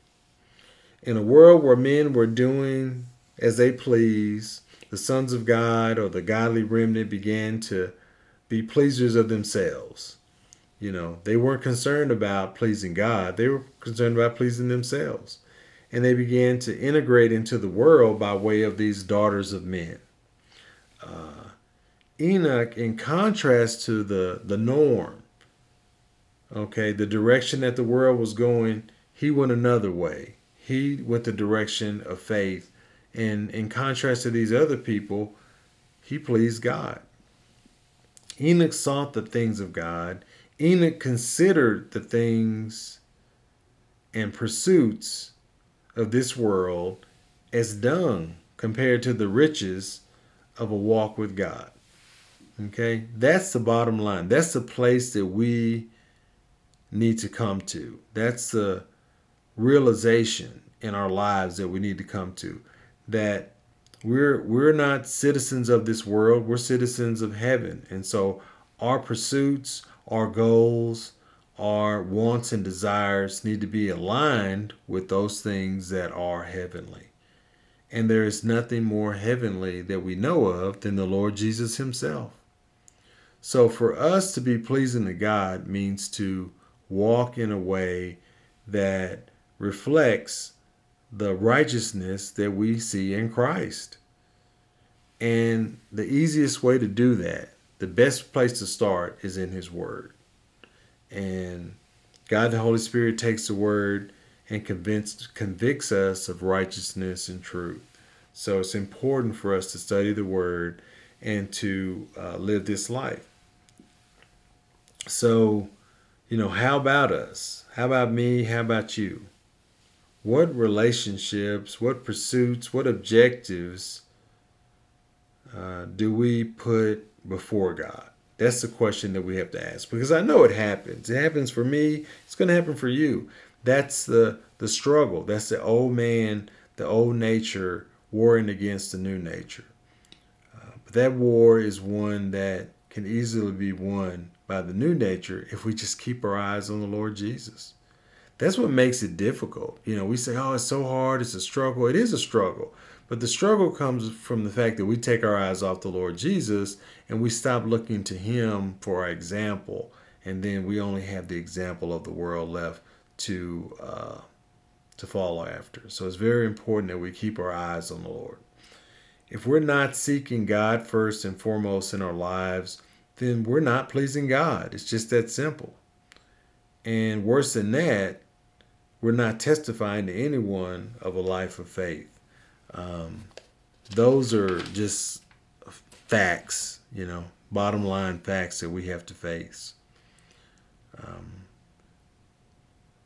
B: In a world where men were doing as they please, the sons of God or the godly remnant began to be pleasers of themselves. You know, they weren't concerned about pleasing God, they were concerned about pleasing themselves. And they began to integrate into the world by way of these daughters of men. Uh, Enoch, in contrast to the, the norm, okay, the direction that the world was going, he went another way. He went the direction of faith. And in contrast to these other people, he pleased God. Enoch sought the things of God. Enoch considered the things and pursuits of this world as dung compared to the riches of a walk with God. Okay, that's the bottom line. That's the place that we need to come to. That's the realization in our lives that we need to come to that we're we're not citizens of this world, we're citizens of heaven. And so our pursuits, our goals, our wants and desires need to be aligned with those things that are heavenly. And there is nothing more heavenly that we know of than the Lord Jesus himself. So for us to be pleasing to God means to walk in a way that reflects the righteousness that we see in Christ. And the easiest way to do that, the best place to start is in His Word. And God the Holy Spirit takes the Word and convicts us of righteousness and truth. So it's important for us to study the Word and to uh, live this life. So, you know, how about us? How about me? How about you? What relationships, what pursuits, what objectives uh, do we put before God? That's the question that we have to ask because I know it happens. It happens for me. It's going to happen for you. That's the the struggle. That's the old man, the old nature warring against the new nature. Uh, but that war is one that can easily be won by the new nature if we just keep our eyes on the Lord Jesus. That's what makes it difficult. You know, we say, oh, it's so hard, it's a struggle. It is a struggle. But the struggle comes from the fact that we take our eyes off the Lord Jesus and we stop looking to Him for our example. And then we only have the example of the world left to uh, to follow after. So it's very important that we keep our eyes on the Lord. If we're not seeking God first and foremost in our lives, then we're not pleasing God. It's just that simple. And worse than that, we're not testifying to anyone of a life of faith. Um, those are just facts, you know, bottom line facts that we have to face. Um,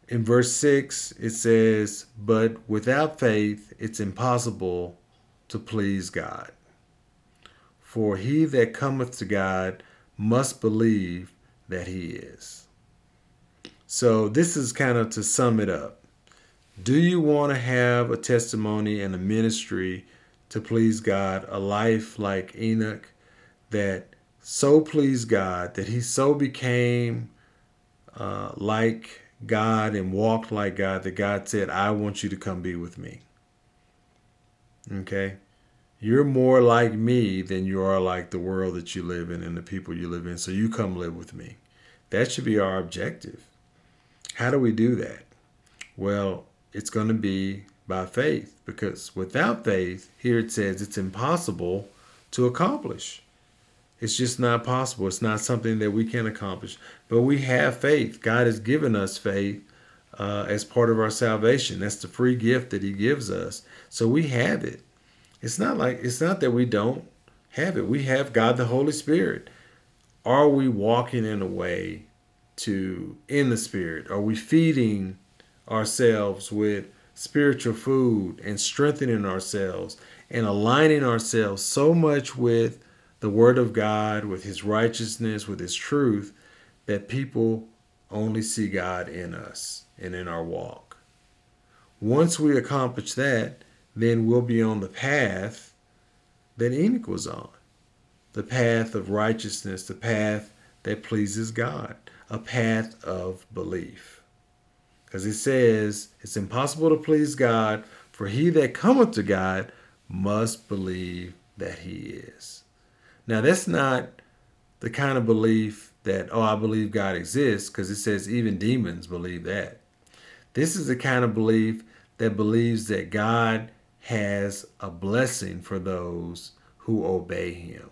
B: in verse 6, it says, But without faith, it's impossible to please God. For he that cometh to God must believe that he is. So, this is kind of to sum it up. Do you want to have a testimony and a ministry to please God, a life like Enoch that so pleased God that he so became uh, like God and walked like God that God said, I want you to come be with me. Okay? You're more like me than you are like the world that you live in and the people you live in. So you come live with me. That should be our objective. How do we do that? Well, it's going to be by faith because without faith, here it says it's impossible to accomplish. It's just not possible. It's not something that we can accomplish. But we have faith. God has given us faith uh, as part of our salvation. That's the free gift that He gives us. So we have it. It's not like it's not that we don't have it. We have God the Holy Spirit. Are we walking in a way to in the Spirit? Are we feeding ourselves with spiritual food and strengthening ourselves and aligning ourselves so much with the Word of God, with His righteousness, with His truth, that people only see God in us and in our walk. Once we accomplish that, then we'll be on the path that Enoch was on the path of righteousness, the path that pleases God, a path of belief. Because he says, It's impossible to please God, for he that cometh to God must believe that he is. Now, that's not the kind of belief that, oh, I believe God exists, because it says even demons believe that. This is the kind of belief that believes that God has a blessing for those who obey Him.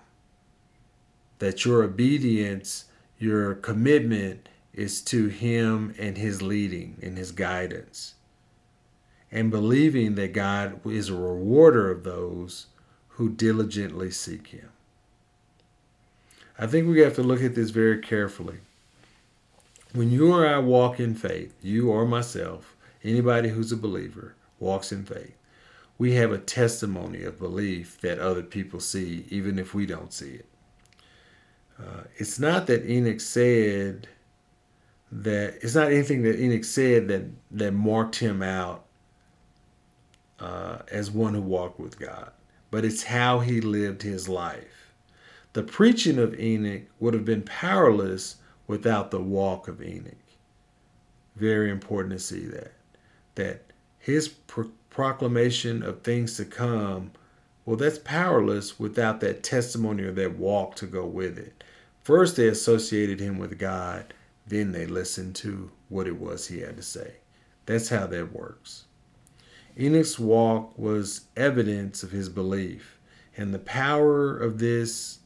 B: That your obedience, your commitment is to Him and His leading and His guidance. And believing that God is a rewarder of those who diligently seek Him. I think we have to look at this very carefully. When you or I walk in faith, you or myself, anybody who's a believer, walks in faith, we have a testimony of belief that other people see, even if we don't see it. Uh, it's not that Enoch said that, it's not anything that Enoch said that, that marked him out uh, as one who walked with God, but it's how he lived his life. The preaching of Enoch would have been powerless without the walk of Enoch. Very important to see that. That his pro- proclamation of things to come, well, that's powerless without that testimony or that walk to go with it. First, they associated him with God, then they listened to what it was he had to say. That's how that works. Enoch's walk was evidence of his belief, and the power of this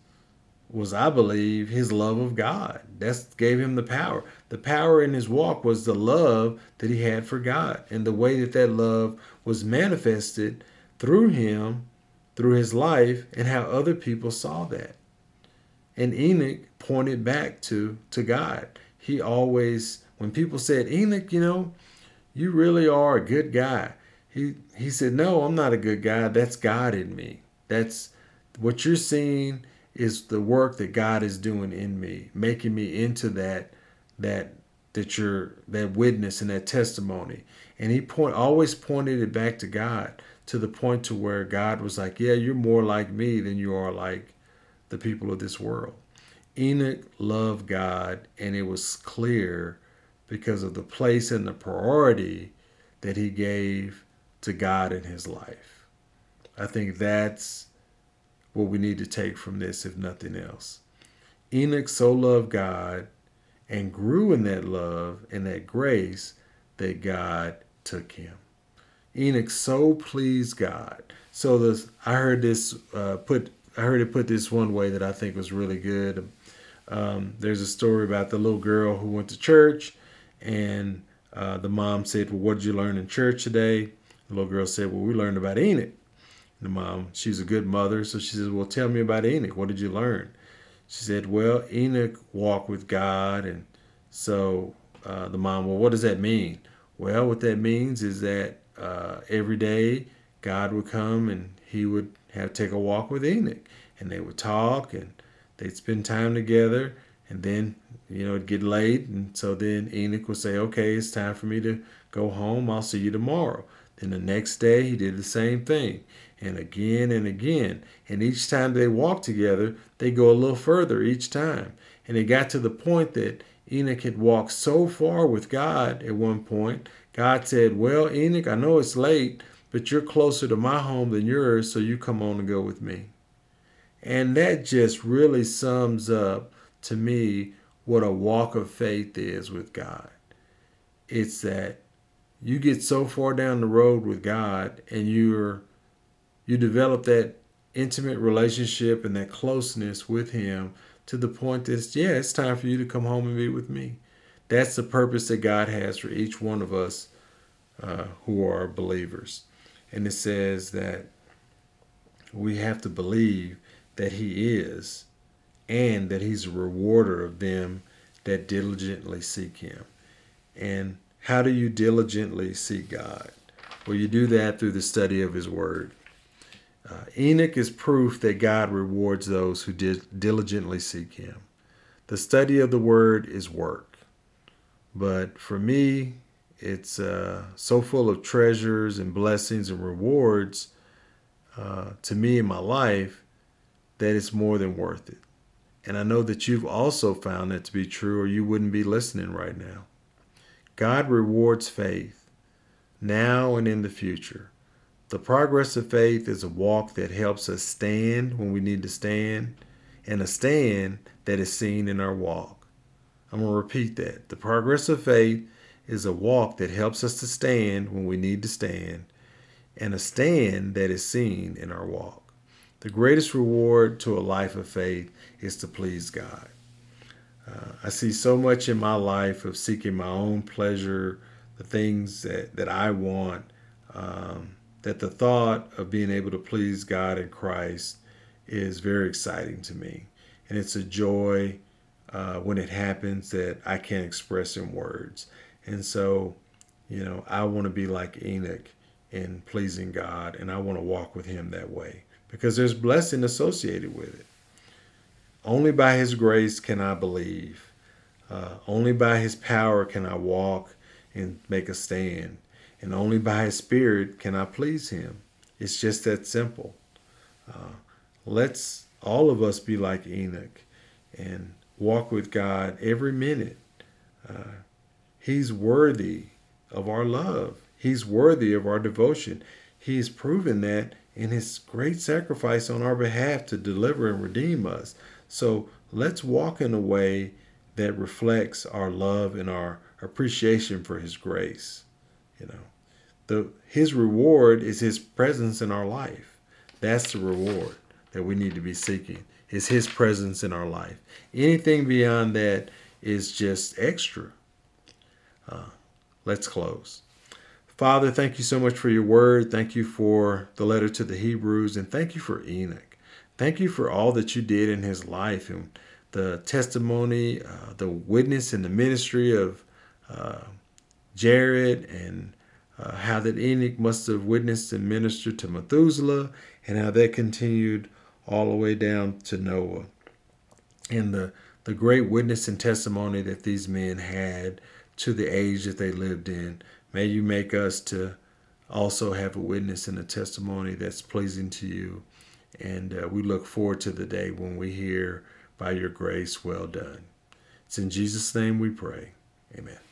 B: was, I believe, his love of God. That gave him the power. The power in his walk was the love that he had for God and the way that that love was manifested through him, through his life, and how other people saw that. And Enoch pointed back to, to God. He always, when people said, Enoch, you know, you really are a good guy. He, he said, No, I'm not a good guy. That's God in me. That's what you're seeing is the work that God is doing in me, making me into that that that you're that witness and that testimony. And he point always pointed it back to God to the point to where God was like, "Yeah, you're more like me than you are like the people of this world." Enoch loved God, and it was clear because of the place and the priority that he gave to God in his life. I think that's what we need to take from this, if nothing else. Enoch so loved God and grew in that love and that grace that God took him. Enoch so pleased God. So this, I heard this uh, put. I heard it put this one way that I think was really good. Um, there's a story about the little girl who went to church, and uh, the mom said, "Well, what did you learn in church today?" The little girl said, "Well, we learned about Enoch." The mom, she's a good mother, so she says, "Well, tell me about Enoch. What did you learn?" She said, Well, Enoch walked with God. And so uh, the mom, Well, what does that mean? Well, what that means is that uh, every day God would come and he would have take a walk with Enoch. And they would talk and they'd spend time together. And then, you know, it'd get late. And so then Enoch would say, Okay, it's time for me to go home. I'll see you tomorrow. Then the next day, he did the same thing and again and again. And each time they walked together, they go a little further each time. And it got to the point that Enoch had walked so far with God at one point, God said, Well, Enoch, I know it's late, but you're closer to my home than yours, so you come on and go with me. And that just really sums up to me what a walk of faith is with God. It's that you get so far down the road with God and you're you develop that intimate relationship and that closeness with Him to the point that, yeah, it's time for you to come home and be with me. That's the purpose that God has for each one of us uh, who are believers. And it says that we have to believe that He is and that He's a rewarder of them that diligently seek Him. And how do you diligently seek God? Well, you do that through the study of His Word. Uh, Enoch is proof that God rewards those who did diligently seek Him. The study of the Word is work, but for me, it's uh, so full of treasures and blessings and rewards uh, to me in my life that it's more than worth it. And I know that you've also found that to be true, or you wouldn't be listening right now. God rewards faith now and in the future. The progress of faith is a walk that helps us stand when we need to stand, and a stand that is seen in our walk. I'm going to repeat that. The progress of faith is a walk that helps us to stand when we need to stand, and a stand that is seen in our walk. The greatest reward to a life of faith is to please God. Uh, I see so much in my life of seeking my own pleasure, the things that, that I want. Um, that the thought of being able to please God in Christ is very exciting to me. And it's a joy uh, when it happens that I can't express in words. And so, you know, I want to be like Enoch in pleasing God, and I want to walk with Him that way because there's blessing associated with it. Only by His grace can I believe. Uh, only by His power can I walk and make a stand and only by His Spirit can I please Him. It's just that simple. Uh, let's all of us be like Enoch and walk with God every minute. Uh, he's worthy of our love. He's worthy of our devotion. He's proven that in his great sacrifice on our behalf to deliver and redeem us. So let's walk in a way that reflects our love and our appreciation for his grace you know. The his reward is his presence in our life. That's the reward that we need to be seeking is his presence in our life. Anything beyond that is just extra. Uh, let's close father thank you so much for your word thank you for the letter to the hebrews and thank you for enoch thank you for all that you did in his life and the testimony uh, the witness and the ministry of uh, Jared and uh, how that Enoch must have witnessed and ministered to Methuselah, and how that continued all the way down to Noah. And the, the great witness and testimony that these men had to the age that they lived in. May you make us to also have a witness and a testimony that's pleasing to you. And uh, we look forward to the day when we hear, by your grace, well done. It's in Jesus' name we pray. Amen.